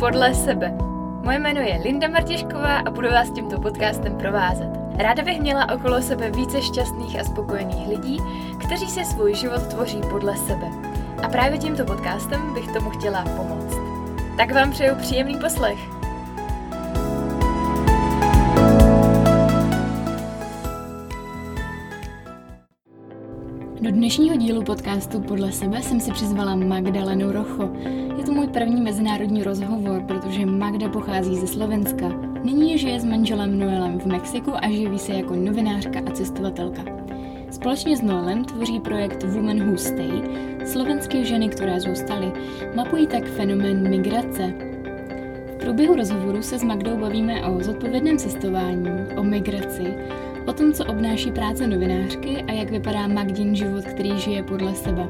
Podle sebe. Moje jméno je Linda Martěšková a budu vás tímto podcastem provázet. Ráda bych měla okolo sebe více šťastných a spokojených lidí, kteří si svůj život tvoří podle sebe. A právě tímto podcastem bych tomu chtěla pomoct. Tak vám přeju příjemný poslech. Do dnešního dílu podcastu Podle sebe jsem si přizvala Magdalenu Rocho. Je to můj první mezinárodní rozhovor, protože Magda pochází ze Slovenska. Nyní žije s manželem Noelem v Mexiku a živí se jako novinářka a cestovatelka. Společně s Noelem tvoří projekt Women Who Stay, slovenské ženy, které zůstaly. Mapují tak fenomén migrace. V průběhu rozhovoru se s Magdou bavíme o zodpovědném cestování, o migraci, o tom, co obnáší práce novinářky a jak vypadá Magdin život, který žije podle sebe.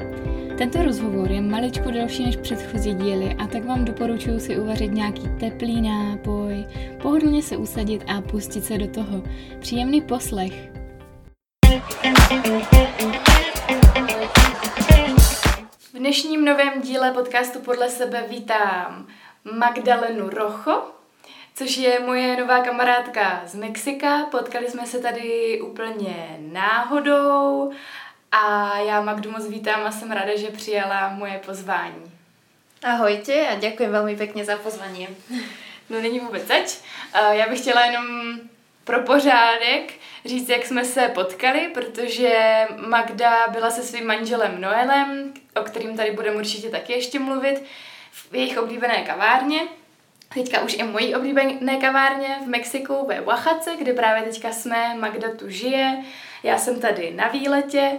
Tento rozhovor je maličko delší než předchozí díly a tak vám doporučuji si uvařit nějaký teplý nápoj, pohodlně se usadit a pustit se do toho. Příjemný poslech. V dnešním novém díle podcastu Podle sebe vítám Magdalenu Rocho, což je moje nová kamarádka z Mexika. Potkali jsme se tady úplně náhodou a já Magdu moc vítám a jsem ráda, že přijala moje pozvání. Ahojte a ďakujem veľmi pekne za pozvanie. No není vůbec zač. Já bych chtěla jenom pro pořádek říct, jak jsme se potkali, protože Magda byla se svým manželem Noelem, o kterým tady budeme určitě taky ještě mluvit, v jejich oblíbené kavárně. Teďka už i mojí oblíbené kavárně v Mexiku ve Oaxace, kde právě teďka jsme, Magda tu žije, já jsem tady na výletě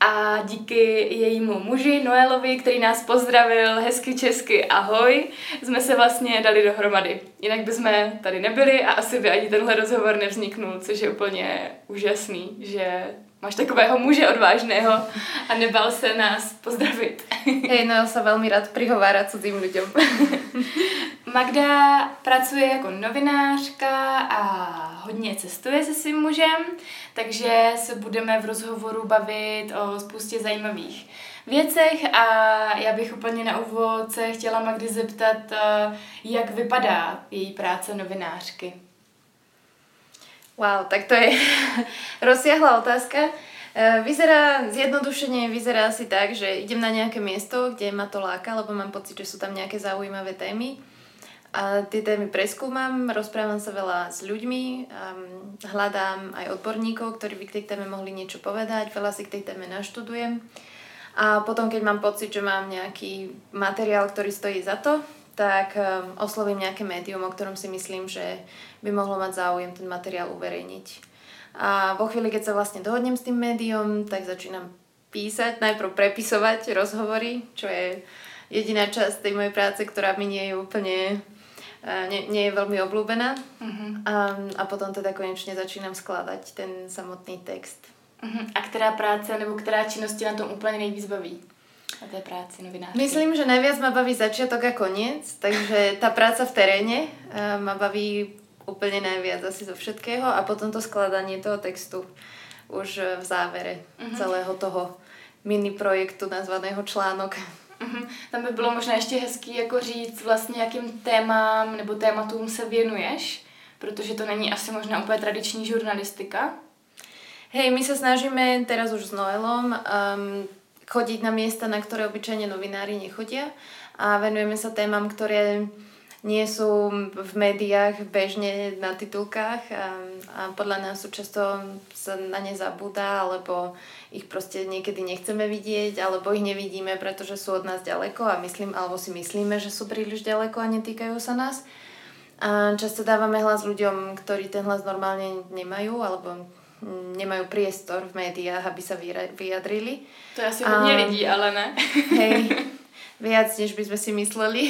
a díky jejímu muži Noelovi, který nás pozdravil hezky česky ahoj, jsme se vlastně dali dohromady. Jinak bychom tady nebyli a asi by ani tenhle rozhovor nevzniknul, což je úplně úžasný, že máš takového muže odvážného a nebal se nás pozdravit. Hej, no se velmi rád prihovára cudzím lidem. Magda pracuje jako novinářka a hodně cestuje se svým mužem, takže se budeme v rozhovoru bavit o spoustě zajímavých věcech a já bych úplně na úvod se chtěla Magdy zeptat, eh, jak vypadá její práce novinářky. Wow, tak to je rozsiahla otázka. Eh, vyzerá, zjednodušene vyzerá asi tak, že idem na nejaké miesto, kde ma to láka, lebo mám pocit, že sú tam nejaké zaujímavé témy a tie témy preskúmam, rozprávam sa veľa s ľuďmi, hľadám aj odborníkov, ktorí by k tej téme mohli niečo povedať, veľa si k tej téme naštudujem. A potom, keď mám pocit, že mám nejaký materiál, ktorý stojí za to, tak oslovím nejaké médium, o ktorom si myslím, že by mohlo mať záujem ten materiál uverejniť. A vo chvíli, keď sa vlastne dohodnem s tým médium, tak začínam písať, najprv prepisovať rozhovory, čo je jediná časť tej mojej práce, ktorá mi nie je úplne nie, nie je veľmi obľúbená. Uh-huh. A, a potom teda konečne začínam skladať ten samotný text. Uh-huh. A která práce nebo která činnosti na tom úplně nejvíc baví? A té práci novinářky? Myslím, že najviac ma baví začiatok a koniec, takže tá práca v teréne uh, ma baví úplne najviac asi zo všetkého a potom to skladanie toho textu už v závere uh-huh. celého toho mini projektu nazvaného článok. Mm-hmm. Tam by bylo možná ještě hezký jako říct vlastně, jakým témám nebo tématům se věnuješ, protože to není asi možná úplně tradiční žurnalistika. Hej, my sa snažíme teraz už s Noelom um, chodiť na miesta, na ktoré obyčajne novinári nechodia a venujeme sa témam, ktoré nie sú v médiách bežne na titulkách a, a podľa nás sú často sa na ne zabúda, alebo ich proste niekedy nechceme vidieť, alebo ich nevidíme, pretože sú od nás ďaleko a myslím, alebo si myslíme, že sú príliš ďaleko a netýkajú sa nás. A často dávame hlas ľuďom, ktorí ten hlas normálne nemajú, alebo nemajú priestor v médiách, aby sa vyjadrili. To asi hodne ľudí, ale ne. Hej, viac, než by sme si mysleli.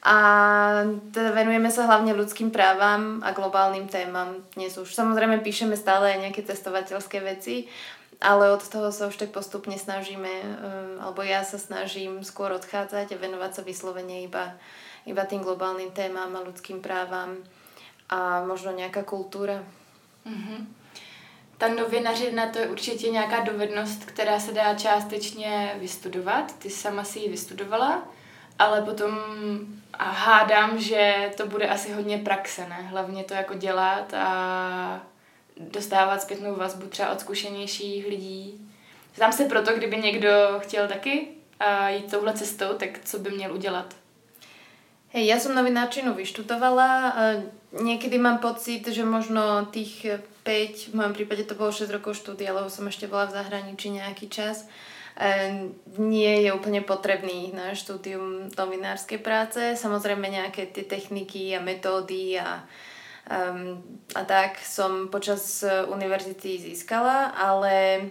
A teda venujeme sa hlavne ľudským právam a globálnym témam. Dnes už samozrejme píšeme stále aj nejaké cestovateľské veci, ale od toho sa už tak postupne snažíme, eh, alebo ja sa snažím skôr odchádzať a venovať sa vyslovene iba, iba tým globálnym témam a ľudským právam a možno nejaká kultúra. Mm-hmm. Ta novinařina to je určitě nějaká dovednost, která se dá částečně vystudovat. Ty sama si ji vystudovala. Ale potom a hádám, že to bude asi hodně praxe, ne? Hlavně to jako dělat a dostávat zpětnou vazbu třeba od zkušenějších lidí. Znám se proto, kdyby někdo chtěl taky a jít touhle cestou, tak co by měl udělat? Hej, ja som novinárčinu vyštudovala. Niekedy mám pocit, že možno tých 5, v mojom prípade to bolo 6 rokov štúdia, lebo som ešte bola v zahraničí nejaký čas, nie je úplne potrebný na štúdium novinárskej práce. Samozrejme nejaké tie techniky a metódy a, um, a tak som počas univerzity získala, ale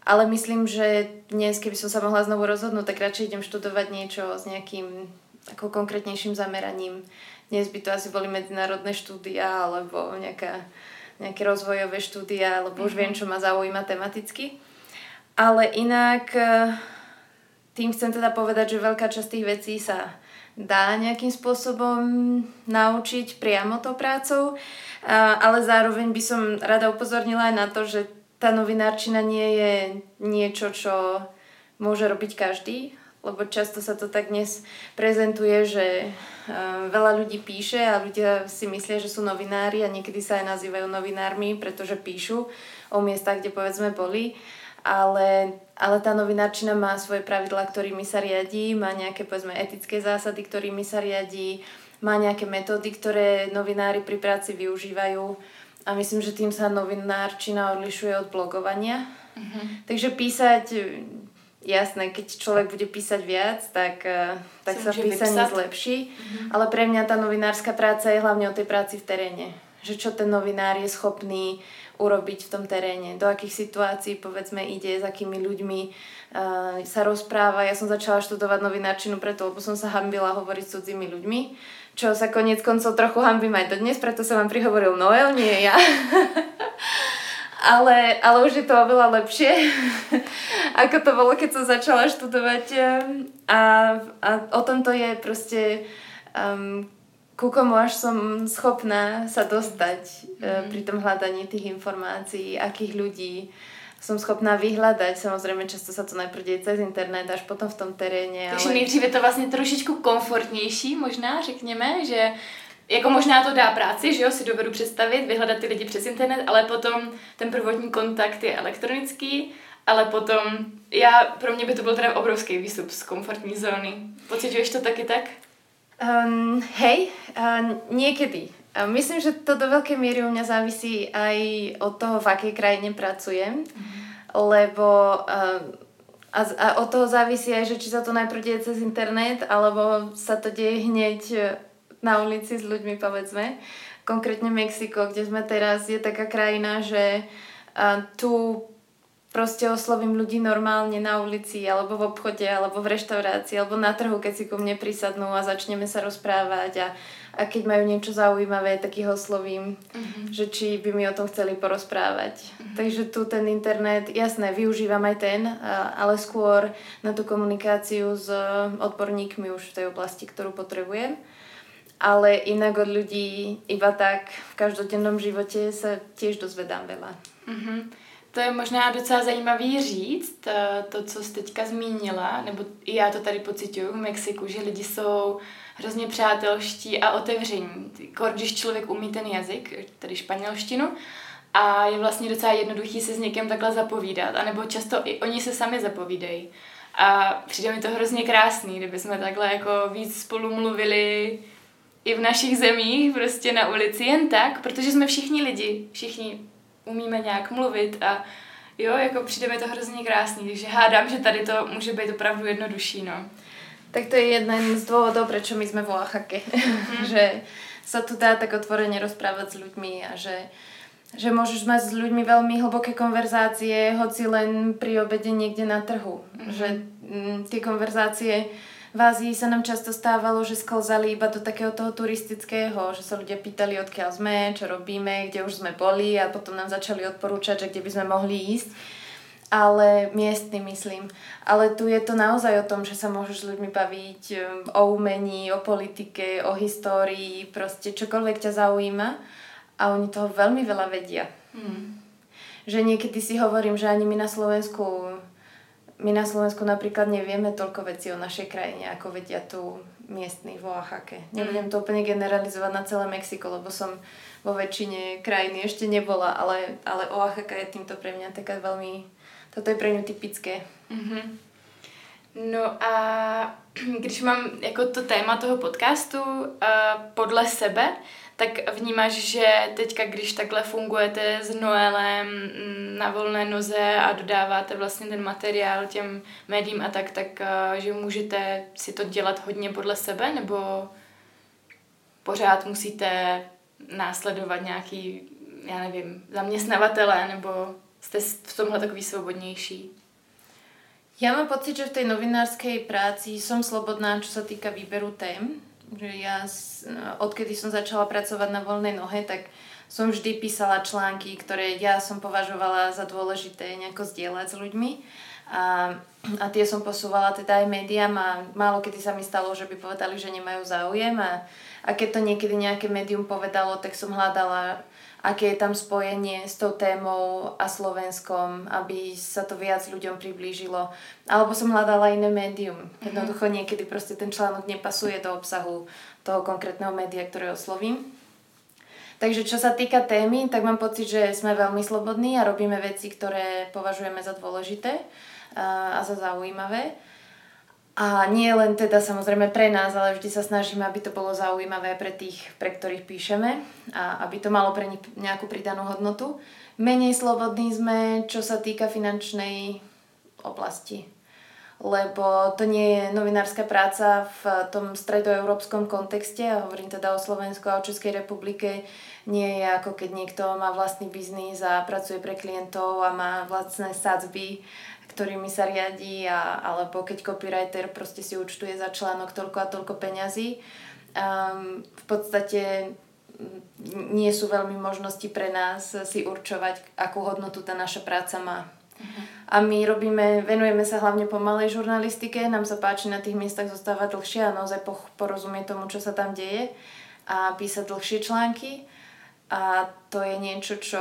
ale myslím, že dnes, keby som sa mohla znovu rozhodnúť, tak radšej idem študovať niečo s nejakým ako konkrétnejším zameraním. Dnes by to asi boli medzinárodné štúdia alebo nejaká, nejaké rozvojové štúdia, alebo už viem, mhm. čo ma zaujíma tematicky. Ale inak e, tým chcem teda povedať, že veľká časť tých vecí sa dá nejakým spôsobom naučiť priamo tou prácou, ale zároveň by som rada upozornila aj na to, že tá novinárčina nie je niečo, čo môže robiť každý, lebo často sa to tak dnes prezentuje, že uh, veľa ľudí píše a ľudia si myslia, že sú novinári a niekedy sa aj nazývajú novinármi, pretože píšu o miestach, kde povedzme boli. Ale, ale tá novinárčina má svoje pravidlá, ktorými sa riadí, má nejaké povedzme etické zásady, ktorými sa riadí, má nejaké metódy, ktoré novinári pri práci využívajú a myslím, že tým sa novinárčina odlišuje od blogovania. Uh-huh. Takže písať Jasné, keď človek bude písať viac, tak, eh, tak sa písanie zlepší. Mm-hmm. Ale pre mňa tá novinárska práca je hlavne o tej práci v teréne. Že čo ten novinár je schopný urobiť v tom teréne. Do akých situácií, povedzme, ide, s akými ľuďmi uh, sa rozpráva. Ja som začala študovať novinárčinu preto, lebo som sa hambila hovoriť s cudzími ľuďmi. Čo sa konec koncov trochu hambím aj dodnes, preto sa vám prihovoril Noel, nie ja. ale, ale už je to oveľa lepšie, ako to bolo, keď som začala študovať. Ehm, a, a o tom to je proste, um, ku komu až som schopná sa dostať mm. pri tom hľadaní tých informácií, akých ľudí som schopná vyhľadať. Samozrejme, často sa to najprv deje cez internet, až potom v tom teréne. Takže ale... nejdřív je to vlastně trošičku komfortnější možná, řekněme, že jako možná to dá práci, že jo, si dovedu představit, vyhledat ty lidi přes internet, ale potom ten prvotní kontakt je elektronický, ale potom, já, pro mě by to byl teda obrovský výstup z komfortní zóny. Pocituješ to taky tak? Um, hej, uh, niekedy. Myslím, že to do veľkej miery u mňa závisí aj od toho, v akej krajine pracujem, mm-hmm. lebo uh, a, a od toho závisí aj, že či sa to najprv deje cez internet, alebo sa to deje hneď na ulici s ľuďmi, povedzme. Konkrétne Mexiko, kde sme teraz, je taká krajina, že uh, tu proste oslovím ľudí normálne na ulici, alebo v obchode, alebo v reštaurácii, alebo na trhu, keď si ku mne prisadnú a začneme sa rozprávať a, a keď majú niečo zaujímavé, tak ich oslovím, uh-huh. že či by mi o tom chceli porozprávať. Uh-huh. Takže tu ten internet, jasné, využívam aj ten, ale skôr na tú komunikáciu s odborníkmi už v tej oblasti, ktorú potrebujem ale inak od ľudí iba tak v každodennom živote sa tiež dozvedám veľa. Mm-hmm. To je možná docela zajímavý říct, eh, to, co jsi teďka zmínila, nebo i já to tady pocituju v Mexiku, že lidi jsou hrozně přátelští a otevření. Když člověk umí ten jazyk, tedy španělštinu, a je vlastně docela jednoduchý se s někým takhle zapovídat, anebo často i oni se sami zapovídají. A přijde mi to hrozně krásný, kdyby jsme takhle jako víc spolu mluvili, i v našich zemích, prostě na ulici, jen tak, protože jsme všichni lidi, všichni umíme nějak mluvit a jo, jako přijde mi to hrozně krásný, takže hádám, že tady to může být opravdu jednodušší, no. Tak to je jeden z dôvodov, prečo my sme v Oaxake. Mm-hmm. že sa tu dá tak otvorene rozprávať s ľuďmi a že, že môžeš mať s ľuďmi veľmi hlboké konverzácie, hoci len pri obede niekde na trhu. Mm-hmm. Že m, tie konverzácie v Ázii sa nám často stávalo, že sklzali iba do takého toho turistického, že sa ľudia pýtali, odkiaľ sme, čo robíme, kde už sme boli a potom nám začali odporúčať, že kde by sme mohli ísť. Ale miestny myslím. Ale tu je to naozaj o tom, že sa môžeš s ľuďmi baviť o umení, o politike, o histórii, proste čokoľvek ťa zaujíma a oni toho veľmi veľa vedia. Hmm. Že niekedy si hovorím, že ani my na Slovensku my na Slovensku napríklad nevieme toľko vecí o našej krajine, ako vedia tu miestni v Oaxake. Nebudem to úplne generalizovať na celé Mexiko, lebo som vo väčšine krajiny ešte nebola, ale, ale Oaxaca je týmto pre mňa taká veľmi... Toto je pre ňu typické. Mm-hmm. No a když mám jako to téma toho podcastu uh, podle sebe, tak vnímáš, že teďka, když takhle fungujete s Noelem mm, na volné noze a dodáváte vlastně ten materiál těm médiím a tak, tak uh, že můžete si to dělat hodně podle sebe, nebo pořád musíte následovat nějaký, já nevím, zaměstnavatele, nebo jste v tomhle takový svobodnější? Ja mám pocit, že v tej novinárskej práci som slobodná, čo sa týka výberu tém. Že ja, odkedy som začala pracovať na voľnej nohe, tak som vždy písala články, ktoré ja som považovala za dôležité nejako zdieľať s ľuďmi. A, a tie som posúvala teda aj médiám a málo kedy sa mi stalo, že by povedali, že nemajú záujem a, a keď to niekedy nejaké médium povedalo, tak som hľadala aké je tam spojenie s tou témou a Slovenskom, aby sa to viac ľuďom priblížilo. Alebo som hľadala iné médium. Mhm. Jednoducho niekedy proste ten článok nepasuje do obsahu toho konkrétneho média, ktoré oslovím. Takže čo sa týka témy, tak mám pocit, že sme veľmi slobodní a robíme veci, ktoré považujeme za dôležité a za zaujímavé. A nie len teda samozrejme pre nás, ale vždy sa snažíme, aby to bolo zaujímavé pre tých, pre ktorých píšeme a aby to malo pre nich nejakú pridanú hodnotu. Menej slobodní sme, čo sa týka finančnej oblasti. Lebo to nie je novinárska práca v tom stredoeurópskom kontexte, a hovorím teda o Slovensku a o Českej republike, nie je ako keď niekto má vlastný biznis a pracuje pre klientov a má vlastné sadzby ktorými sa riadí, a, alebo keď copywriter proste si účtuje za článok toľko a toľko peňazí. Um, v podstate nie sú veľmi možnosti pre nás si určovať, akú hodnotu tá naša práca má. Uh-huh. A my robíme, venujeme sa hlavne pomalej žurnalistike, nám sa páči na tých miestach zostávať dlhšie a naozaj porozumieť tomu, čo sa tam deje a písať dlhšie články. A to je niečo, čo,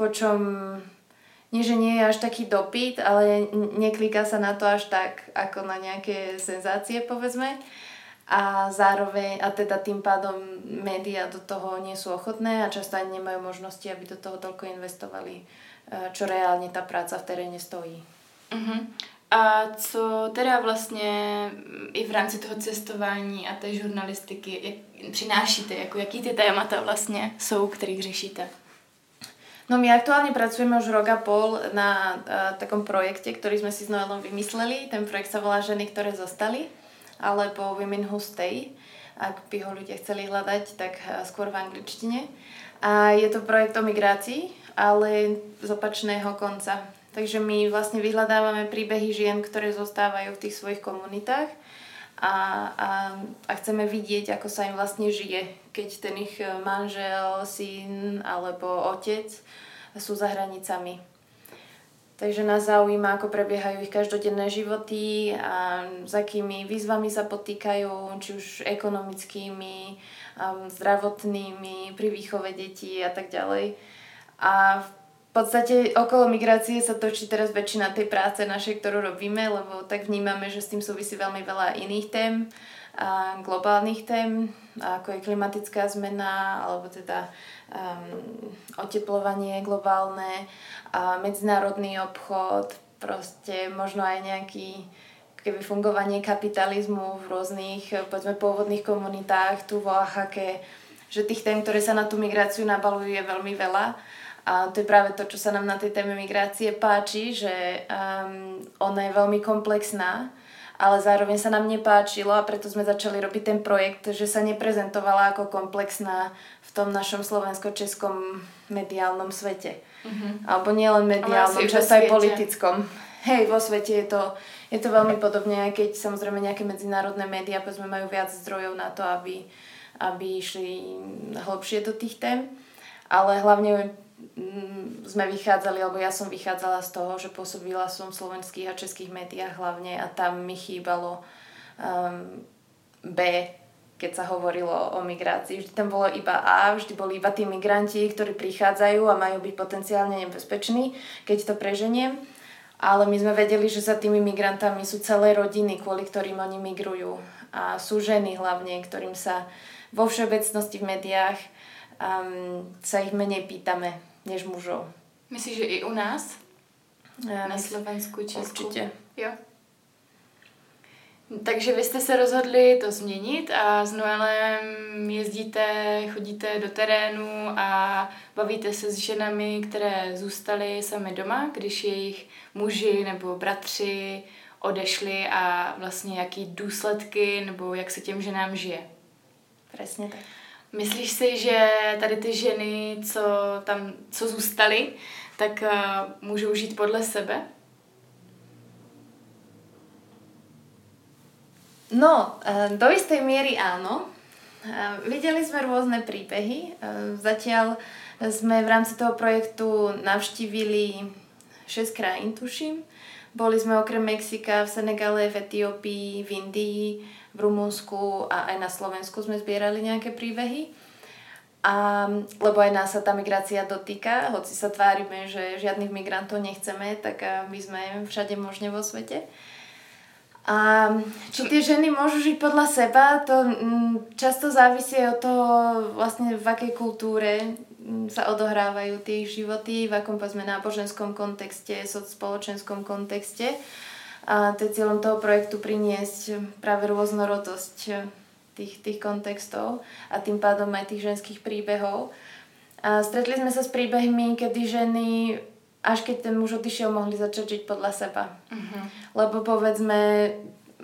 po čom nie, že nie je až taký dopyt, ale nekliká sa na to až tak, ako na nejaké senzácie, povedzme. A zároveň, a teda tým pádom médiá do toho nie sú ochotné a často ani nemajú možnosti, aby do toho toľko investovali, e, čo reálne tá práca v teréne stojí. Uh-huh. A co teda vlastně i v rámci toho cestování a té žurnalistiky jak, přinášíte, jaký ty témata vlastně jsou, kterých řešíte? No my aktuálne pracujeme už rok a pol na uh, takom projekte, ktorý sme si s Noelom vymysleli. Ten projekt sa volá Ženy, ktoré zostali, alebo Women Who Stay. Ak by ho ľudia chceli hľadať, tak uh, skôr v angličtine. A je to projekt o migrácii, ale z opačného konca. Takže my vlastne vyhľadávame príbehy žien, ktoré zostávajú v tých svojich komunitách a, a, a chceme vidieť, ako sa im vlastne žije, keď ten ich manžel, syn alebo otec sú za hranicami. Takže nás zaujíma, ako prebiehajú ich každodenné životy a s akými výzvami sa potýkajú, či už ekonomickými, zdravotnými, pri výchove detí a tak ďalej. A v podstate okolo migrácie sa točí teraz väčšina tej práce našej, ktorú robíme, lebo tak vnímame, že s tým súvisí veľmi veľa iných tém, a globálnych tém, ako je klimatická zmena, alebo teda um, oteplovanie globálne, a medzinárodný obchod, proste možno aj nejaký keby fungovanie kapitalizmu v rôznych, povedzme, pôvodných komunitách tu v Oaxake, že tých tém, ktoré sa na tú migráciu nabalujú, je veľmi veľa a to je práve to, čo sa nám na tej téme migrácie páči, že um, ona je veľmi komplexná, ale zároveň sa nám nepáčilo a preto sme začali robiť ten projekt, že sa neprezentovala ako komplexná v tom našom slovensko-českom mediálnom svete. Mm-hmm. Alebo nielen mediálnom, často aj politickom. Hej, vo svete je to, je to veľmi podobne, aj keď samozrejme nejaké medzinárodné médiá povedzme majú viac zdrojov na to, aby, aby išli hlbšie do tých tém. Ale hlavne sme vychádzali, alebo ja som vychádzala z toho, že pôsobila som v slovenských a českých médiách hlavne a tam mi chýbalo um, B, keď sa hovorilo o migrácii. Vždy tam bolo iba A, vždy boli iba tí migranti, ktorí prichádzajú a majú byť potenciálne nebezpeční, keď to preženiem. ale my sme vedeli, že za tými migrantami sú celé rodiny, kvôli ktorým oni migrujú. A sú ženy hlavne, ktorým sa vo všeobecnosti v médiách um, sa ich menej pýtame než mužov. Myslíš, že i u nás? Ja, Na Slovensku, Česku? Určitě. Jo. Takže vy jste se rozhodli to změnit a s Noelem jezdíte, chodíte do terénu a bavíte se s ženami, které zůstaly sami doma, když jejich muži nebo bratři odešli a vlastně jaký důsledky nebo jak se těm ženám žije. Přesně tak. Myslíš si, že tady ty ženy, co tam, co zůstaly, tak uh, můžou žít podle sebe? No, uh, do istej miery áno. Uh, videli sme rôzne príbehy. Zatiaľ sme v rámci toho projektu navštívili 6 krajín, tuším. Boli sme okrem Mexika v Senegale, v Etiópii, v Indii, v Rumunsku a aj na Slovensku sme zbierali nejaké príbehy. A, lebo aj nás sa tá migrácia dotýka, hoci sa tvárime, že žiadnych migrantov nechceme, tak my sme všade možne vo svete. A či tie ženy môžu žiť podľa seba, to mm, často závisí od toho, vlastne v akej kultúre mm, sa odohrávajú tie ich životy, v akom povedzme náboženskom kontexte, spoločenskom kontexte. A to je cieľom toho projektu priniesť práve rôznorodosť tých, tých kontextov a tým pádom aj tých ženských príbehov. A stretli sme sa s príbehmi, kedy ženy, až keď ten muž odišiel, mohli začať žiť podľa seba. Uh-huh. Lebo povedzme,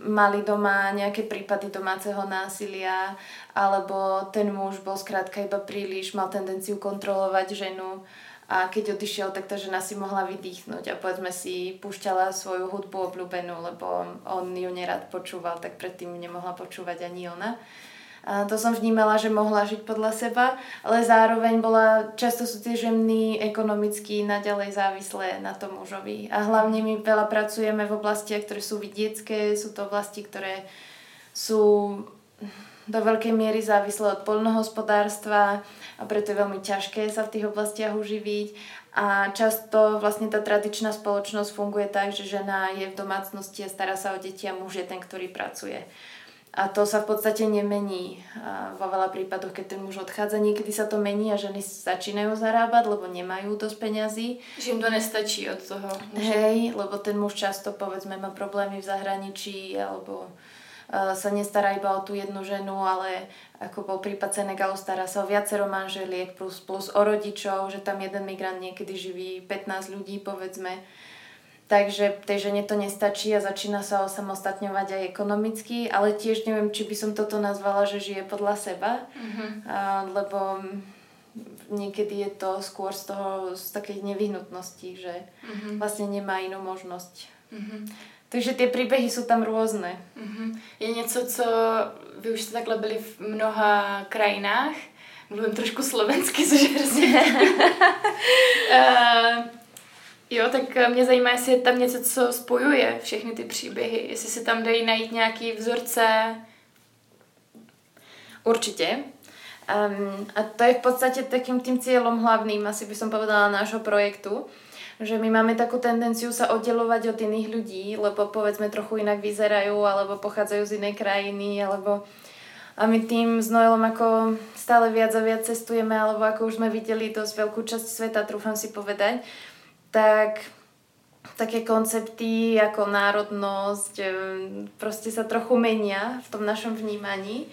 mali doma nejaké prípady domáceho násilia, alebo ten muž bol skrátka iba príliš, mal tendenciu kontrolovať ženu a keď odišiel, tak tá žena si mohla vydýchnuť a povedzme si púšťala svoju hudbu obľúbenú, lebo on ju nerad počúval, tak predtým nemohla počúvať ani ona. A to som vnímala, že mohla žiť podľa seba, ale zároveň bola, často sú tie ženy ekonomicky naďalej závislé na tom mužovi. A hlavne my veľa pracujeme v oblastiach, ktoré sú vidiecké, sú to oblasti, ktoré sú do veľkej miery závislé od poľnohospodárstva a preto je veľmi ťažké sa v tých oblastiach uživiť. A často vlastne tá tradičná spoločnosť funguje tak, že žena je v domácnosti a stará sa o deti a muž je ten, ktorý pracuje. A to sa v podstate nemení a vo veľa prípadoch, keď ten muž odchádza. Niekedy sa to mení a ženy začínajú zarábať, lebo nemajú dosť peňazí. Že im to nestačí od toho. Hej, lebo ten muž často povedzme má problémy v zahraničí alebo sa nestará iba o tú jednu ženu, ale ako bol prípad Senegalu, stará sa o viacero manželiek plus, plus o rodičov, že tam jeden migrant niekedy živí 15 ľudí, povedzme. Takže tej žene to nestačí a začína sa osamostatňovať aj ekonomicky, ale tiež neviem, či by som toto nazvala, že žije podľa seba, uh-huh. a, lebo niekedy je to skôr z toho, z takej nevyhnutnosti, že uh-huh. vlastne nemá inú možnosť. Uh-huh. Takže ty příběhy jsou tam různé. Mm-hmm. Je něco, co vy už jste takhle byli v mnoha krajinách, mluvím trošku slovensky, což je hrozně. uh, jo, tak mě zajímá, jestli je tam něco, co spojuje všechny ty příběhy, jestli se tam dají najít nějaký vzorce. Určitě. Um, a to je v podstatě takým tým cieľom hlavným, asi by som povedala, nášho projektu že my máme takú tendenciu sa oddelovať od iných ľudí, lebo povedzme trochu inak vyzerajú, alebo pochádzajú z inej krajiny, alebo a my tým s Noelom ako stále viac a viac cestujeme, alebo ako už sme videli dosť veľkú časť sveta, trúfam si povedať, tak také koncepty ako národnosť proste sa trochu menia v tom našom vnímaní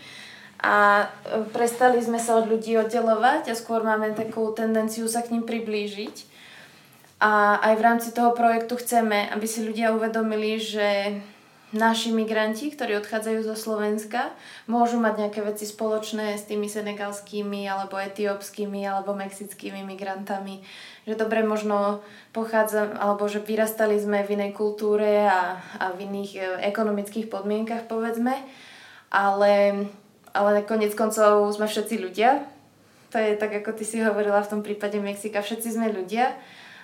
a e, prestali sme sa od ľudí oddelovať a skôr máme takú tendenciu sa k ním priblížiť. A aj v rámci toho projektu chceme, aby si ľudia uvedomili, že naši migranti, ktorí odchádzajú zo Slovenska, môžu mať nejaké veci spoločné s tými senegalskými, alebo etiópskymi, alebo mexickými migrantami. Že dobre možno pochádza, alebo že vyrastali sme v inej kultúre a, a v iných e, ekonomických podmienkach, povedzme, ale, ale konec koncov sme všetci ľudia. To je tak, ako ty si hovorila v tom prípade Mexika, všetci sme ľudia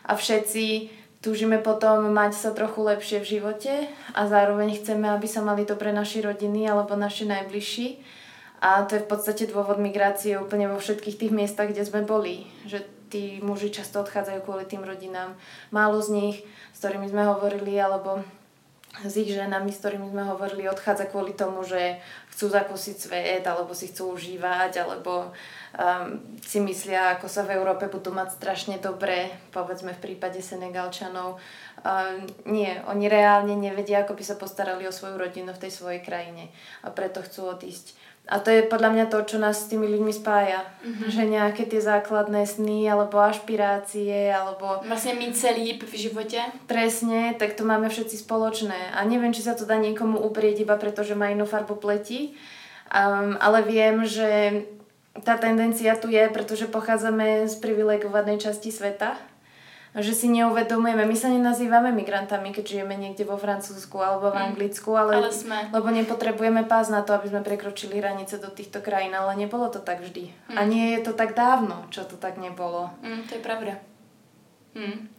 a všetci túžime potom mať sa trochu lepšie v živote a zároveň chceme, aby sa mali dobre naši rodiny alebo naši najbližší. A to je v podstate dôvod migrácie úplne vo všetkých tých miestach, kde sme boli. Že tí muži často odchádzajú kvôli tým rodinám. Málo z nich, s ktorými sme hovorili, alebo s ich ženami, s ktorými sme hovorili, odchádza kvôli tomu, že chcú zakúsiť svet, alebo si chcú užívať, alebo um, si myslia, ako sa v Európe budú mať strašne dobre, povedzme v prípade Senegalčanov. Um, nie, oni reálne nevedia, ako by sa postarali o svoju rodinu v tej svojej krajine a preto chcú odísť a to je podľa mňa to, čo nás s tými ľuďmi spája. Mm-hmm. Že nejaké tie základné sny, alebo ašpirácie, alebo... Vlastne sa líp v živote. Presne, tak to máme všetci spoločné. A neviem, či sa to dá niekomu uprieť iba preto, že má inú farbu pleti. Um, ale viem, že tá tendencia tu je, pretože pochádzame z privilegovanej časti sveta že si neuvedomujeme. My sa nenazývame migrantami, keď žijeme niekde vo Francúzsku alebo v mm. Anglicku, ale, ale sme. lebo nepotrebujeme pás na to, aby sme prekročili hranice do týchto krajín, ale nebolo to tak vždy. Mm. A nie je to tak dávno, čo to tak nebolo. Mm, to je pravda. Mm.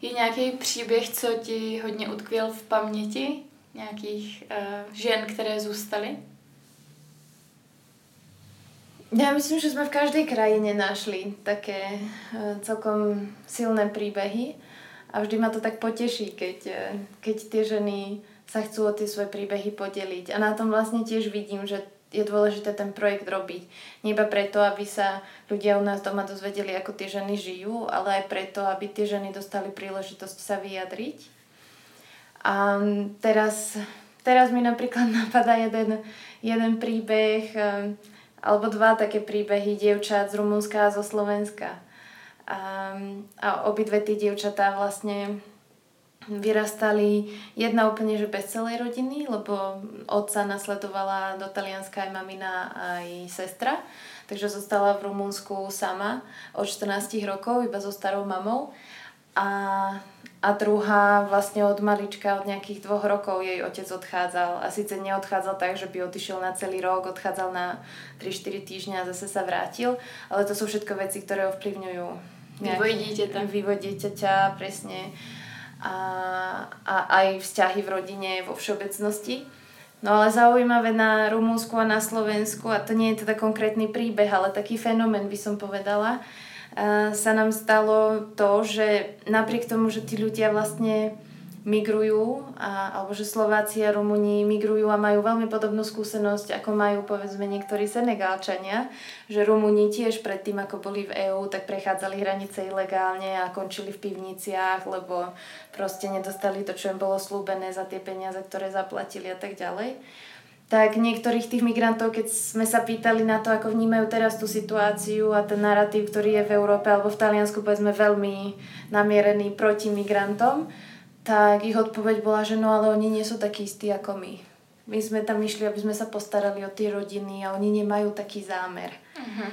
Je nějaký příběh, co ti hodně utkvěl v paměti? Nějakých uh, žen, které zůstaly? Ja myslím, že sme v každej krajine našli také uh, celkom silné príbehy a vždy ma to tak poteší, keď, uh, keď tie ženy sa chcú o tie svoje príbehy podeliť. A na tom vlastne tiež vidím, že je dôležité ten projekt robiť. Nie iba preto, aby sa ľudia u nás doma dozvedeli, ako tie ženy žijú, ale aj preto, aby tie ženy dostali príležitosť sa vyjadriť. A teraz, teraz mi napríklad napadá jeden, jeden príbeh, uh, alebo dva také príbehy dievčat z Rumunska a zo Slovenska. A, a obidve tie dievčatá vlastne vyrastali jedna úplne, že bez celej rodiny, lebo otca nasledovala do Talianska aj mamina, aj sestra. Takže zostala v Rumunsku sama od 14 rokov, iba so starou mamou. A, a druhá vlastne od malička, od nejakých dvoch rokov jej otec odchádzal. A síce neodchádzal tak, že by odišiel na celý rok, odchádzal na 3-4 týždňa a zase sa vrátil. Ale to sú všetko veci, ktoré ovplyvňujú vývoj dieťaťa. Vývoj dieťaťa, presne. A, a aj vzťahy v rodine vo všeobecnosti. No ale zaujímavé na Rumúnsku a na Slovensku, a to nie je teda konkrétny príbeh, ale taký fenomén by som povedala, sa nám stalo to, že napriek tomu, že tí ľudia vlastne migrujú, a, alebo že Slováci a Rumúni migrujú a majú veľmi podobnú skúsenosť, ako majú povedzme niektorí Senegálčania, že Rumúni tiež predtým, ako boli v EÚ, tak prechádzali hranice ilegálne a končili v pivniciach, lebo proste nedostali to, čo im bolo slúbené za tie peniaze, ktoré zaplatili a tak ďalej tak niektorých tých migrantov, keď sme sa pýtali na to, ako vnímajú teraz tú situáciu a ten narratív, ktorý je v Európe alebo v Taliansku, povedzme veľmi namierený proti migrantom, tak ich odpoveď bola, že no ale oni nie sú takí istí ako my. My sme tam išli, aby sme sa postarali o tie rodiny a oni nemajú taký zámer. Uh-huh.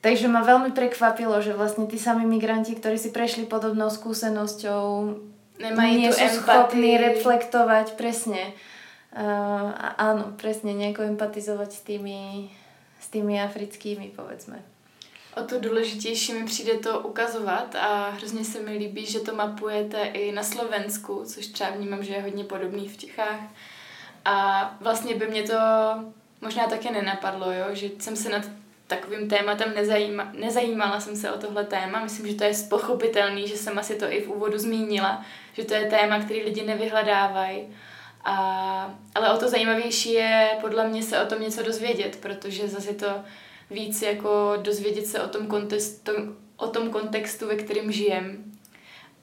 Takže ma veľmi prekvapilo, že vlastne tí sami migranti, ktorí si prešli podobnou skúsenosťou, Nemajú nie sú empatii. schopní reflektovať presne Uh, áno, presne, nejako empatizovať s tými, s tými africkými, povedzme. O to důležitější mi přijde to ukazovat a hrozně se mi líbí, že to mapujete i na Slovensku, což třeba vnímám, že je hodně podobný v Čechách. A vlastně by mě to možná také nenapadlo, jo? že jsem se nad takovým tématem nezajíma, nezajímala jsem se o tohle téma. Myslím, že to je pochopitelný, že jsem asi to i v úvodu zmínila, že to je téma, který lidi nevyhledávají a, ale o to zajímavější je podle mě se o tom něco dozvědět, protože zase to víc jako dozvědět se o tom, kontextu, o tom kontextu, ve kterém žijem.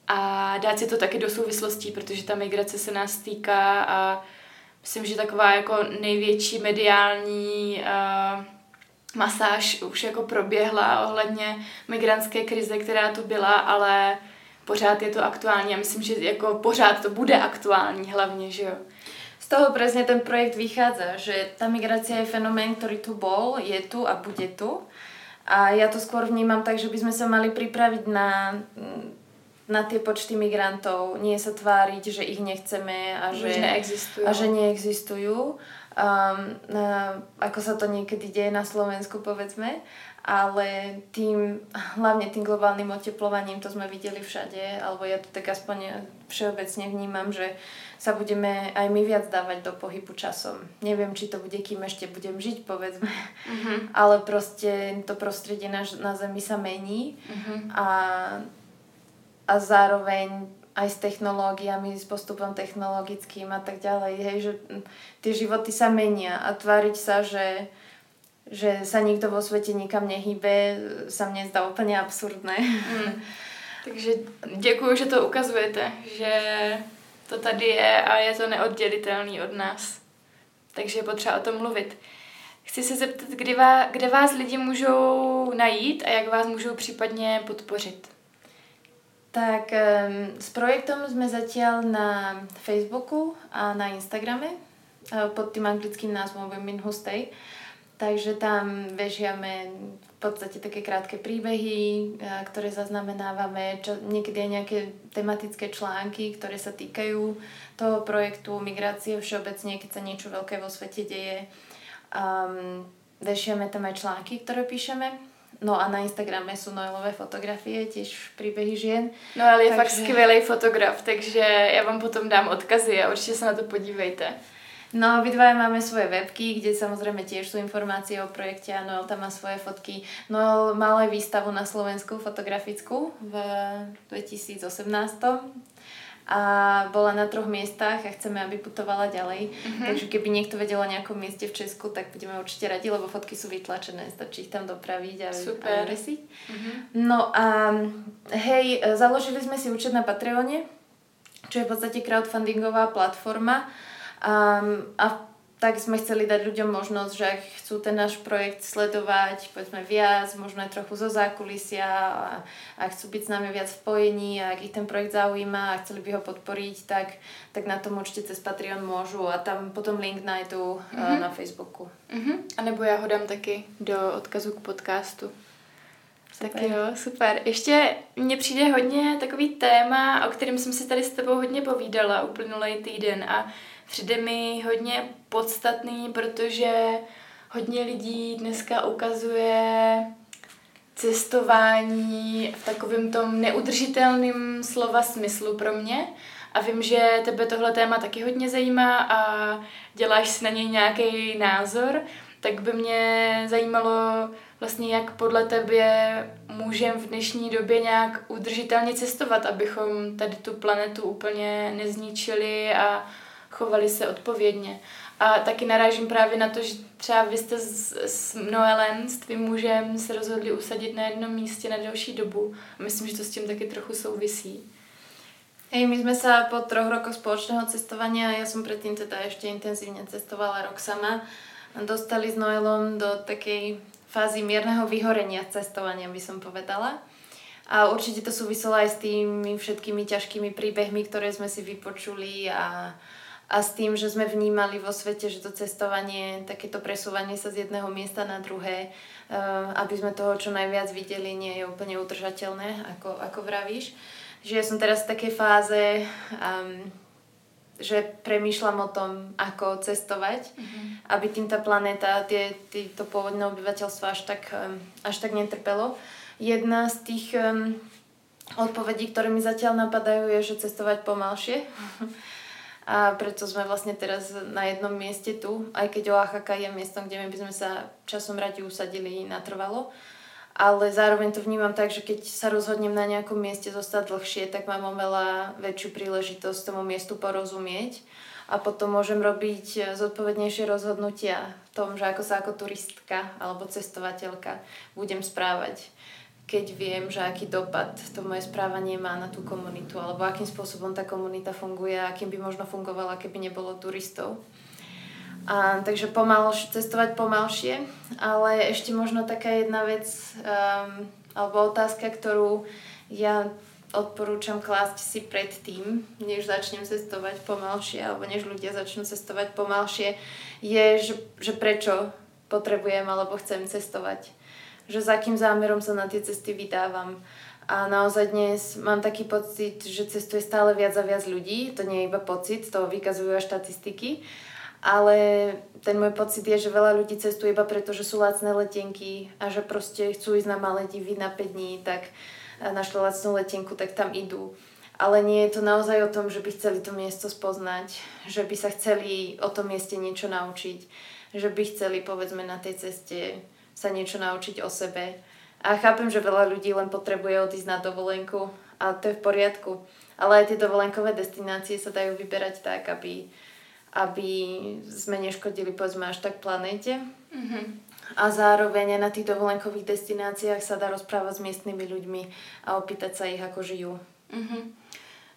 A dát si to taky do souvislostí, protože ta migrace se nás týká a myslím, že taková jako největší mediální uh, masáž už jako proběhla ohledně migrantské krize, která tu byla, ale pořád je to aktuální a myslím, že jako pořád to bude aktuální hlavně, že jo toho presne ten projekt vychádza, že tá migrácia je fenomén, ktorý tu bol, je tu a bude tu. A ja to skôr vnímam tak, že by sme sa mali pripraviť na, na tie počty migrantov. Nie sa tváriť, že ich nechceme a že, neexistujú. a že neexistujú. um, uh, ako sa to niekedy deje na Slovensku, povedzme ale tým, hlavne tým globálnym oteplovaním, to sme videli všade, alebo ja to tak aspoň všeobecne vnímam, že sa budeme aj my viac dávať do pohybu časom. Neviem, či to bude, kým ešte budem žiť, povedzme, uh-huh. ale proste to prostredie na, na Zemi sa mení uh-huh. a, a zároveň aj s technológiami, s postupom technologickým a tak ďalej, hej, že tie životy sa menia a tváriť sa, že že sa nikto vo svete nikam nehýbe, sa mne zdá úplne absurdné. Mm. Takže děkuji, že to ukazujete, že to tady je a je to neoddělitelný od nás. Takže je potřeba o tom mluvit. Chci se zeptat, kdy vás, kde vás lidi můžou najít a jak vás můžou případně podpořit? Tak um, s projektom sme zatiaľ na Facebooku a na Instagrame pod tým anglickým názvom Women Who Stay. Takže tam vežiame v podstate také krátke príbehy, ktoré zaznamenávame, čo, niekedy aj nejaké tematické články, ktoré sa týkajú toho projektu migrácie všeobecne, keď sa niečo veľké vo svete deje. Um, vešiame tam aj články, ktoré píšeme. No a na Instagrame sú Noelové fotografie, tiež príbehy žien. Noel je takže... fakt skvělý fotograf, takže já vám potom dám odkazy a určitě se na to podívejte. No, obidvaja máme svoje webky, kde samozrejme tiež sú informácie o projekte a Noel tam má svoje fotky. Noel mal aj výstavu na Slovensku fotografickú v 2018 a bola na troch miestach a chceme, aby putovala ďalej. Uh-huh. Takže keby niekto vedel o nejakom mieste v Česku, tak budeme určite radi, lebo fotky sú vytlačené, stačí ich tam dopraviť a, Super. a Uh-huh. No a hej, založili sme si účet na Patreone, čo je v podstate crowdfundingová platforma, Um, a tak sme chceli dať ľuďom možnosť, že ak chcú ten náš projekt sledovať, povedzme viac, možno aj trochu zo zákulisia a, a chcú byť s nami viac v pojení a ak ich ten projekt zaujíma a chceli by ho podporiť, tak, tak na tom určite cez Patreon môžu a tam potom link nájdú mm-hmm. uh, na Facebooku. Mm-hmm. A nebo já ho dám taky do odkazu k podcastu. Super. Tak jo, super. Ještě mně přijde hodně takový téma, o kterém jsem si tady s tebou hodně povídala uplynulý týden a přijde mi hodně podstatný, protože hodně lidí dneska ukazuje cestování v takovém tom neudržitelném slova smyslu pro mě. A vím, že tebe tohle téma taky hodně zajímá a děláš si na něj nějaký názor, tak by mě zajímalo vlastně, jak podle tebe můžeme v dnešní době nějak udržitelně cestovat, abychom tady tu planetu úplně nezničili a chovali se odpovědně. A taky narážím právě na to, že třeba vy jste s, s Noelem, s tvým mužem, se rozhodli usadit na jednom místě na delší dobu. A myslím, že to s tím taky trochu souvisí. Hej, my sme sa po troch rokoch spoločného cestovania, ja som predtým teda ešte intenzívne cestovala rok sama, dostali s Noelom do takej fázy mierneho vyhorenia cestovania, by som povedala. A určite to súviselo aj s tými všetkými ťažkými príbehmi, ktoré sme si vypočuli a, a s tým, že sme vnímali vo svete, že to cestovanie, takéto presúvanie sa z jedného miesta na druhé, eh, aby sme toho čo najviac videli, nie je úplne udržateľné, ako, ako vravíš. Že ja som teraz v takej fáze, um, že premýšľam o tom, ako cestovať, mm-hmm. aby tým tá planéta, tie, tie, to pôvodné obyvateľstvo až tak, um, až tak netrpelo. Jedna z tých um, odpovedí, ktoré mi zatiaľ napadajú, je, že cestovať pomalšie. A preto sme vlastne teraz na jednom mieste tu, aj keď Oaxaca je miestom, kde my by sme sa časom radi usadili natrvalo. Ale zároveň to vnímam tak, že keď sa rozhodnem na nejakom mieste zostať dlhšie, tak mám oveľa väčšiu príležitosť tomu miestu porozumieť a potom môžem robiť zodpovednejšie rozhodnutia v tom, že ako sa ako turistka alebo cestovateľka budem správať keď viem, že aký dopad to moje správanie má na tú komunitu, alebo akým spôsobom tá komunita funguje akým by možno fungovala, keby nebolo turistov. A, takže pomal, cestovať pomalšie, ale ešte možno taká jedna vec, um, alebo otázka, ktorú ja odporúčam klásť si predtým, než začnem cestovať pomalšie, alebo než ľudia začnú cestovať pomalšie, je, že, že prečo potrebujem alebo chcem cestovať že za akým zámerom sa na tie cesty vydávam. A naozaj dnes mám taký pocit, že cestuje stále viac a viac ľudí. To nie je iba pocit, to vykazujú aj štatistiky. ale ten môj pocit je, že veľa ľudí cestuje iba preto, že sú lacné letenky a že proste chcú ísť na Maledivy na 5 dní, tak našli lacnú letenku, tak tam idú. Ale nie je to naozaj o tom, že by chceli to miesto spoznať, že by sa chceli o tom mieste niečo naučiť, že by chceli povedzme na tej ceste sa niečo naučiť o sebe. A chápem, že veľa ľudí len potrebuje odísť na dovolenku a to je v poriadku. Ale aj tie dovolenkové destinácie sa dajú vyberať tak, aby aby sme neškodili povedzme až tak planéte. Mm-hmm. A zároveň aj na tých dovolenkových destináciách sa dá rozprávať s miestnymi ľuďmi a opýtať sa ich, ako žijú. Mm-hmm.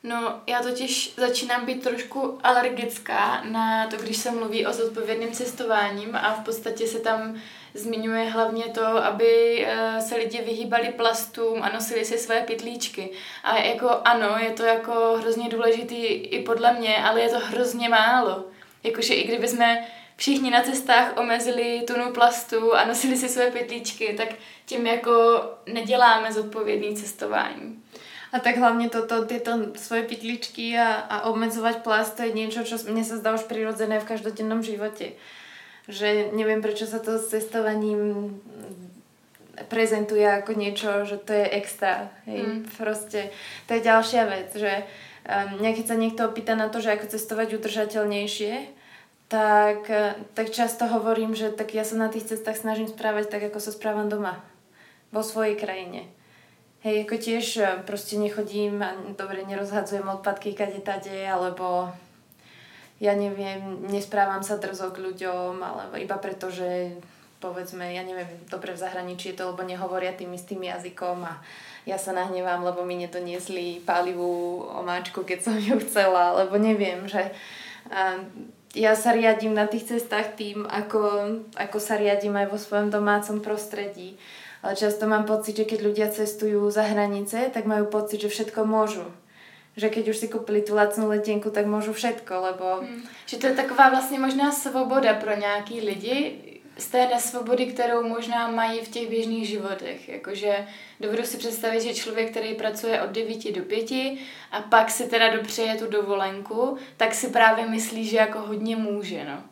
No, já totiž začínám být trošku alergická na to, když se mluví o zodpovědným cestováním a v podstatě se tam zmiňuje hlavně to, aby eh, se lidi vyhýbali plastům a nosili si své pytlíčky. A jako ano, je to jako hrozně důležitý i podle mě, ale je to hrozně málo. Jakože i kdyby jsme všichni na cestách omezili tunu plastu a nosili si své pytlíčky, tak tím jako neděláme zodpovědný cestování. A tak hlavne toto, tieto svoje pytličky a, a obmedzovať plast, to je niečo, čo mne sa zdá už prirodzené v každodennom živote že neviem, prečo sa to s cestovaním prezentuje ako niečo, že to je extra. Hej. Mm. Proste, to je ďalšia vec, že um, keď sa niekto opýta na to, že ako cestovať udržateľnejšie, tak, tak často hovorím, že tak ja sa na tých cestách snažím správať tak, ako sa správam doma. Vo svojej krajine. Hej, ako tiež e, proste nechodím a dobre nerozhadzujem odpadky kade tade, alebo ja neviem, nesprávam sa drzo k ľuďom, alebo iba preto, že povedzme, ja neviem, dobre v zahraničí je to, lebo nehovoria tým istým jazykom a ja sa nahnevám, lebo mi nedoniesli pálivú omáčku, keď som ju chcela, lebo neviem, že ja sa riadím na tých cestách tým, ako, ako sa riadím aj vo svojom domácom prostredí. Ale často mám pocit, že keď ľudia cestujú za hranice, tak majú pocit, že všetko môžu že keď už si kúpili tú lacnú letenku, tak môžu všetko, lebo... Hmm. Že to je taková vlastně možná svoboda pro nějaký lidi, z té nesvobody, kterou možná mají v těch běžných životech. Jakože dovedu si představit, že člověk, který pracuje od 9 do 5 a pak si teda dopřeje tu dovolenku, tak si právě myslí, že jako hodně může, no.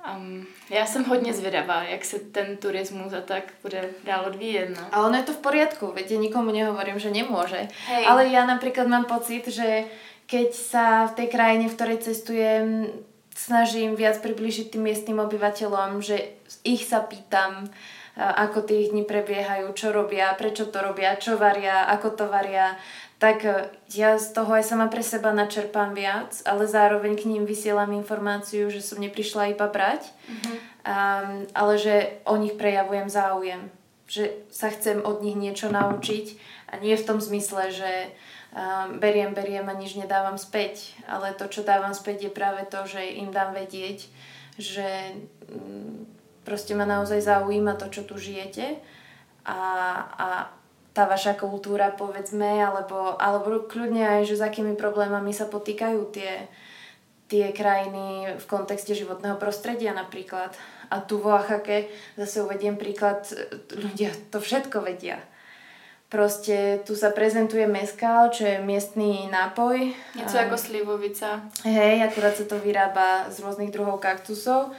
Um, já jsem hodně zvědavá, jak se ten turismus a tak bude dál odvíjet. No. Ale ono je to v poriadku, viete, nikomu nehovorím, že nemôže. Hej. Ale ja napríklad mám pocit, že keď sa v tej krajine, v ktorej cestujem, snažím viac približiť tým miestnym obyvateľom, že ich sa pýtam, ako tie dni prebiehajú, čo robia, prečo to robia, čo varia, ako to varia, tak e, ja z toho aj sama pre seba načerpám viac, ale zároveň k ním vysielam informáciu, že som neprišla iba brať, mm-hmm. um, ale že o nich prejavujem záujem. Že sa chcem od nich niečo naučiť a nie v tom zmysle, že um, beriem, beriem a nič nedávam späť, ale to, čo dávam späť je práve to, že im dám vedieť, že um, proste ma naozaj zaujíma to, čo tu žijete a, a tá vaša kultúra, povedzme, alebo, alebo kľudne aj, že s akými problémami sa potýkajú tie, tie krajiny v kontexte životného prostredia napríklad. A tu vo Oaxake zase uvediem príklad, ľudia to všetko vedia. Proste tu sa prezentuje meskal, čo je miestný nápoj. Něco ako slivovica. Hej, akurát sa to vyrába z rôznych druhov kaktusov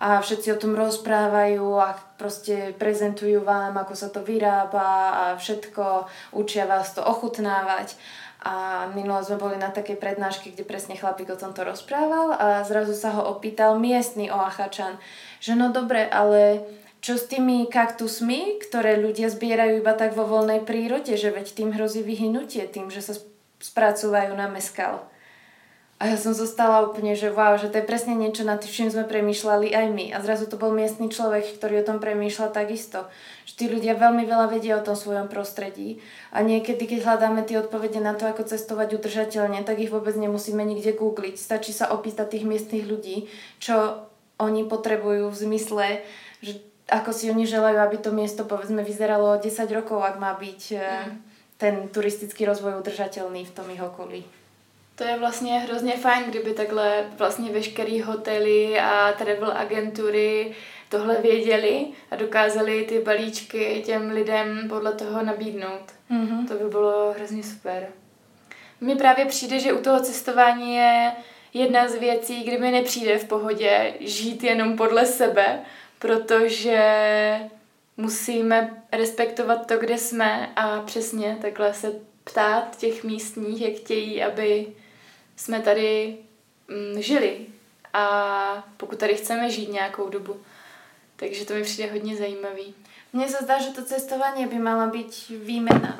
a všetci o tom rozprávajú a proste prezentujú vám, ako sa to vyrába a všetko, učia vás to ochutnávať. A minulo sme boli na takej prednáške, kde presne chlapík o tomto rozprával a zrazu sa ho opýtal miestny Oachačan, že no dobre, ale čo s tými kaktusmi, ktoré ľudia zbierajú iba tak vo voľnej prírode, že veď tým hrozí vyhynutie tým, že sa spracúvajú na meskal. A ja som zostala úplne, že wow, že to je presne niečo, nad čím sme premýšľali aj my. A zrazu to bol miestny človek, ktorý o tom premýšľa takisto. Že tí ľudia veľmi veľa vedia o tom svojom prostredí. A niekedy, keď hľadáme tie odpovede na to, ako cestovať udržateľne, tak ich vôbec nemusíme nikde googliť. Stačí sa opýtať tých miestnych ľudí, čo oni potrebujú v zmysle, že ako si oni želajú, aby to miesto povedzme vyzeralo 10 rokov, ak má byť eh, mm. ten turistický rozvoj udržateľný v tom ich okolí. To je vlastně hrozně fajn, kdyby takhle vlastně veškerý hotely a travel agentury tohle věděli a dokázali ty balíčky těm lidem podle toho nabídnout. Mm-hmm. To by bylo hrozně super. Mně právě přijde, že u toho cestování je jedna z věcí, kdy mi nepřijde v pohodě žít jenom podle sebe, protože musíme respektovat to, kde jsme a přesně takhle se ptát těch místních, jak chtějí, aby jsme tady mm, žili a pokud tady chceme žít nějakou dobu. Takže to mi přijde hodně zajímavý. Mne sa zdá, že to cestovanie by mala byť výmena.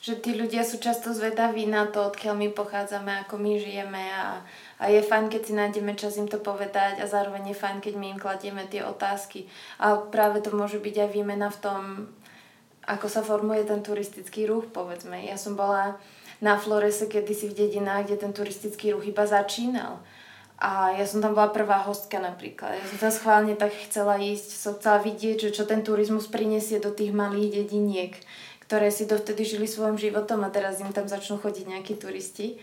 Že tí ľudia sú často zvedaví na to, odkiaľ my pochádzame, ako my žijeme a, a je fajn, keď si nájdeme čas im to povedať a zároveň je fajn, keď my im kladieme tie otázky. A práve to môže byť aj výmena v tom, ako sa formuje ten turistický ruch, povedzme. Ja som bola na Florese kedysi v dedinách, kde ten turistický ruch iba začínal. A ja som tam bola prvá hostka napríklad. Ja som tam schválne tak chcela ísť, som chcela vidieť, že čo ten turizmus prinesie do tých malých dediniek, ktoré si dovtedy žili svojim životom a teraz im tam začnú chodiť nejakí turisti.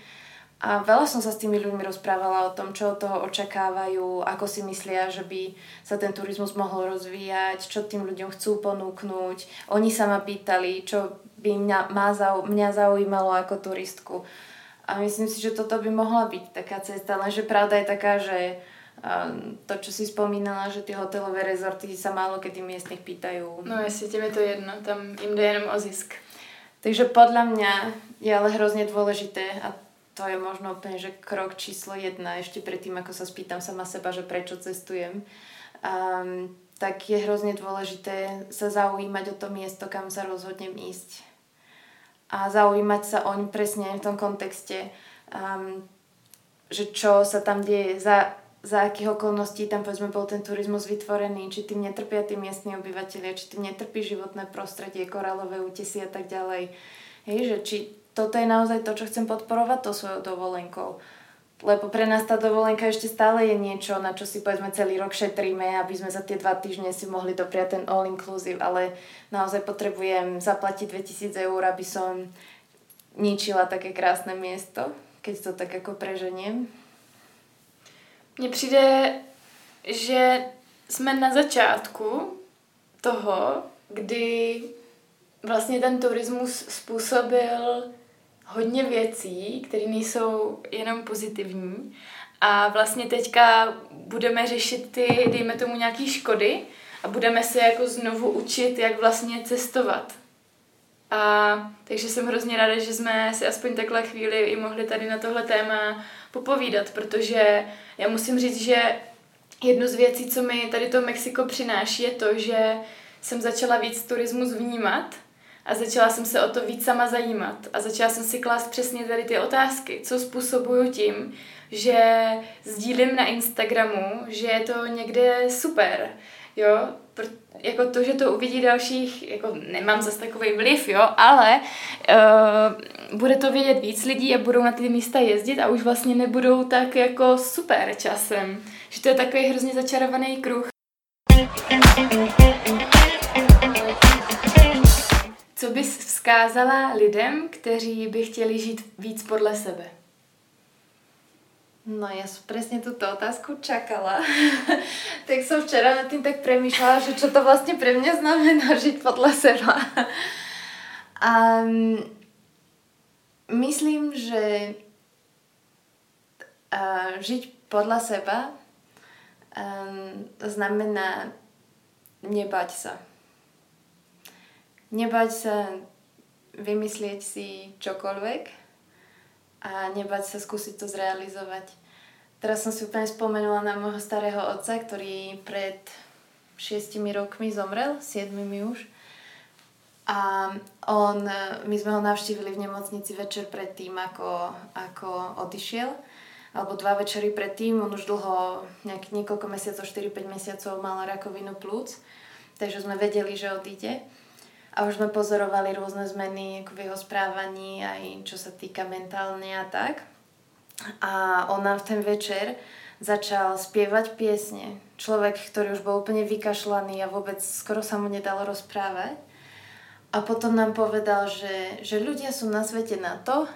A veľa som sa s tými ľuďmi rozprávala o tom, čo od toho očakávajú, ako si myslia, že by sa ten turizmus mohol rozvíjať, čo tým ľuďom chcú ponúknuť. Oni sa ma pýtali, čo by mňa, mňa zaujímalo ako turistku. A myslím si, že toto by mohla byť taká cesta, lenže pravda je taká, že to, čo si spomínala, že tie hotelové rezorty sa málo kedy miestnych pýtajú. No tým je to jedno, tam im jde jenom o zisk. Takže podľa mňa je ale hrozne dôležité a to je možno úplne, že krok číslo jedna, ešte predtým, ako sa spýtam sama seba, že prečo cestujem, um, tak je hrozne dôležité sa zaujímať o to miesto, kam sa rozhodnem ísť a zaujímať sa oň presne v tom kontexte, um, že čo sa tam deje, za, za akých okolností tam povedzme bol ten turizmus vytvorený, či tým netrpia tí miestni obyvateľia, či tým netrpí životné prostredie, korálové útesy a tak ďalej. Hej, že či toto je naozaj to, čo chcem podporovať to svojou dovolenkou lebo pre nás tá dovolenka ešte stále je niečo, na čo si povedzme celý rok šetríme, aby sme za tie dva týždne si mohli dopriať ten all inclusive, ale naozaj potrebujem zaplatiť 2000 eur, aby som ničila také krásne miesto, keď to tak ako preženiem. Mně přijde, že jsme na začátku toho, kdy vlastně ten turismus způsobil hodně věcí, které nejsou jenom pozitivní. A vlastně teďka budeme řešit ty, dejme tomu, nějaký škody a budeme se jako znovu učit, jak vlastně cestovat. A takže jsem hrozně ráda, že jsme si aspoň takhle chvíli i mohli tady na tohle téma popovídat, protože já musím říct, že jednu z věcí, co mi tady to Mexiko přináší, je to, že jsem začala víc turismus vnímat a začala jsem se o to víc sama zajímat a začala jsem si klást přesně tady ty otázky, co způsobuju tím, že sdílím na Instagramu, že je to někde super, jo, jako to, že to uvidí dalších, jako nemám zase takový vliv, jo, ale uh, bude to vědět víc lidí a budou na ty místa jezdit a už vlastně nebudou tak jako super časem. Že to je takový hrozně začarovaný kruh. Co bys vzkázala lidem, kteří by chtěli žít víc podle sebe? No ja som presne túto otázku čakala. tak som včera nad tým tak premýšľala, že čo to vlastne pre mňa znamená žiť podľa seba. um, myslím, že uh, žiť podľa seba um, znamená nebať sa nebať sa vymyslieť si čokoľvek a nebať sa skúsiť to zrealizovať. Teraz som si úplne spomenula na môjho starého otca, ktorý pred šiestimi rokmi zomrel, siedmimi už. A on, my sme ho navštívili v nemocnici večer predtým, ako, ako odišiel. Alebo dva večery predtým, on už dlho, nejak, niekoľko mesiacov, 4-5 mesiacov mal rakovinu plúc. Takže sme vedeli, že odíde a už sme pozorovali rôzne zmeny v jeho správaní, aj čo sa týka mentálne a tak. A on nám v ten večer začal spievať piesne. Človek, ktorý už bol úplne vykašľaný a vôbec skoro sa mu nedalo rozprávať. A potom nám povedal, že, že ľudia sú na svete na to,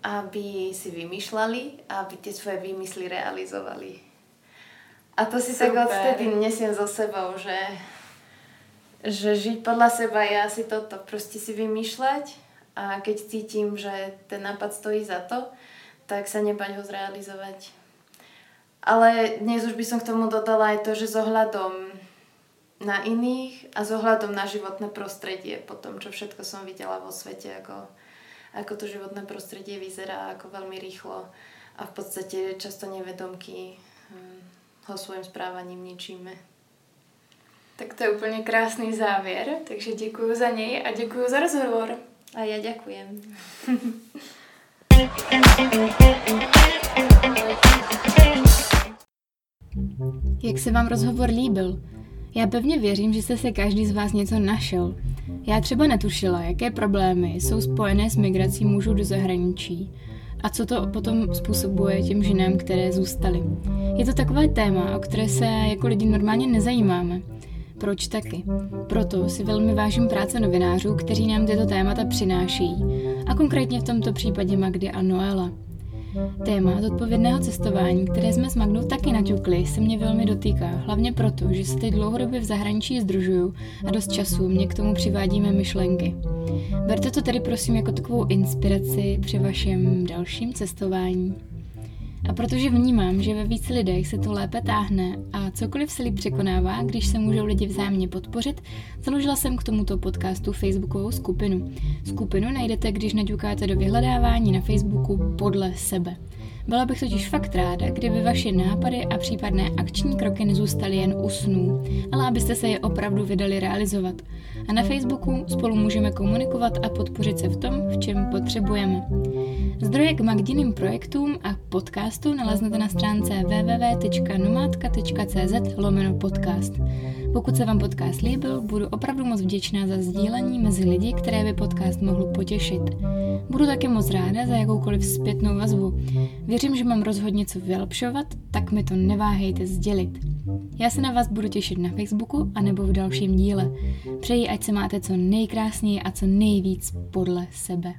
aby si vymýšľali a aby tie svoje výmysly realizovali. A to si Super. tak odtedy nesiem so sebou, že že žiť podľa seba je asi toto, proste si vymýšľať a keď cítim, že ten nápad stojí za to, tak sa nebať ho zrealizovať. Ale dnes už by som k tomu dodala aj to, že s ohľadom na iných a s ohľadom na životné prostredie, po tom, čo všetko som videla vo svete, ako, ako to životné prostredie vyzerá, ako veľmi rýchlo a v podstate často nevedomky hm, ho svojim správaním ničíme. Tak to je úplně krásný závěr, takže děkuji za něj a děkuji za rozhovor. A já děkujem. Jak se vám rozhovor líbil? Já pevně věřím, že jste se každý z vás něco našel. Já třeba netušila, jaké problémy jsou spojené s migrací mužů do zahraničí a co to potom způsobuje těm ženám, které zůstaly. Je to takové téma, o které se jako lidi normálně nezajímáme. Proč taky? Proto si velmi vážím práce novinářů, kteří nám tyto témata přináší, a konkrétně v tomto případě Magdy a Noela. Téma zodpovědného cestování, které jsme s Magdou taky naťukli, se mě velmi dotýká, hlavně proto, že se teď dlouhodobě v zahraničí združuju a dost času mě k tomu přivádíme myšlenky. Berte to tedy prosím jako takovou inspiraci při vašem dalším cestování. A protože vnímám, že ve více lidech se to lépe táhne a cokoliv se líp překonává, když se můžou lidi vzájemně podpořit, založila jsem k tomuto podcastu Facebookovou skupinu. Skupinu najdete, když naďukáte do vyhledávání na Facebooku podle sebe. Byla bych totiž fakt ráda, kdyby vaše nápady a případné akční kroky nezůstaly jen u snů, ale abyste se je opravdu vydali realizovat. A na Facebooku spolu můžeme komunikovat a podpořit se v tom, v čem potřebujeme. Zdroje k Magdiným projektům a podcastu naleznete na stránce www.nomadka.cz lomeno podcast. Pokud se vám podcast líbil, budu opravdu moc vděčná za sdílení mezi lidi, které by podcast mohl potěšit. Budu také moc ráda za jakoukoliv zpětnou vazbu. Věřím, že mám rozhodně co vylepšovat, tak mi to neváhejte sdělit. Já se na vás budu těšit na Facebooku a nebo v dalším díle. Přeji, ať se máte co nejkrásněji a co nejvíc podle sebe.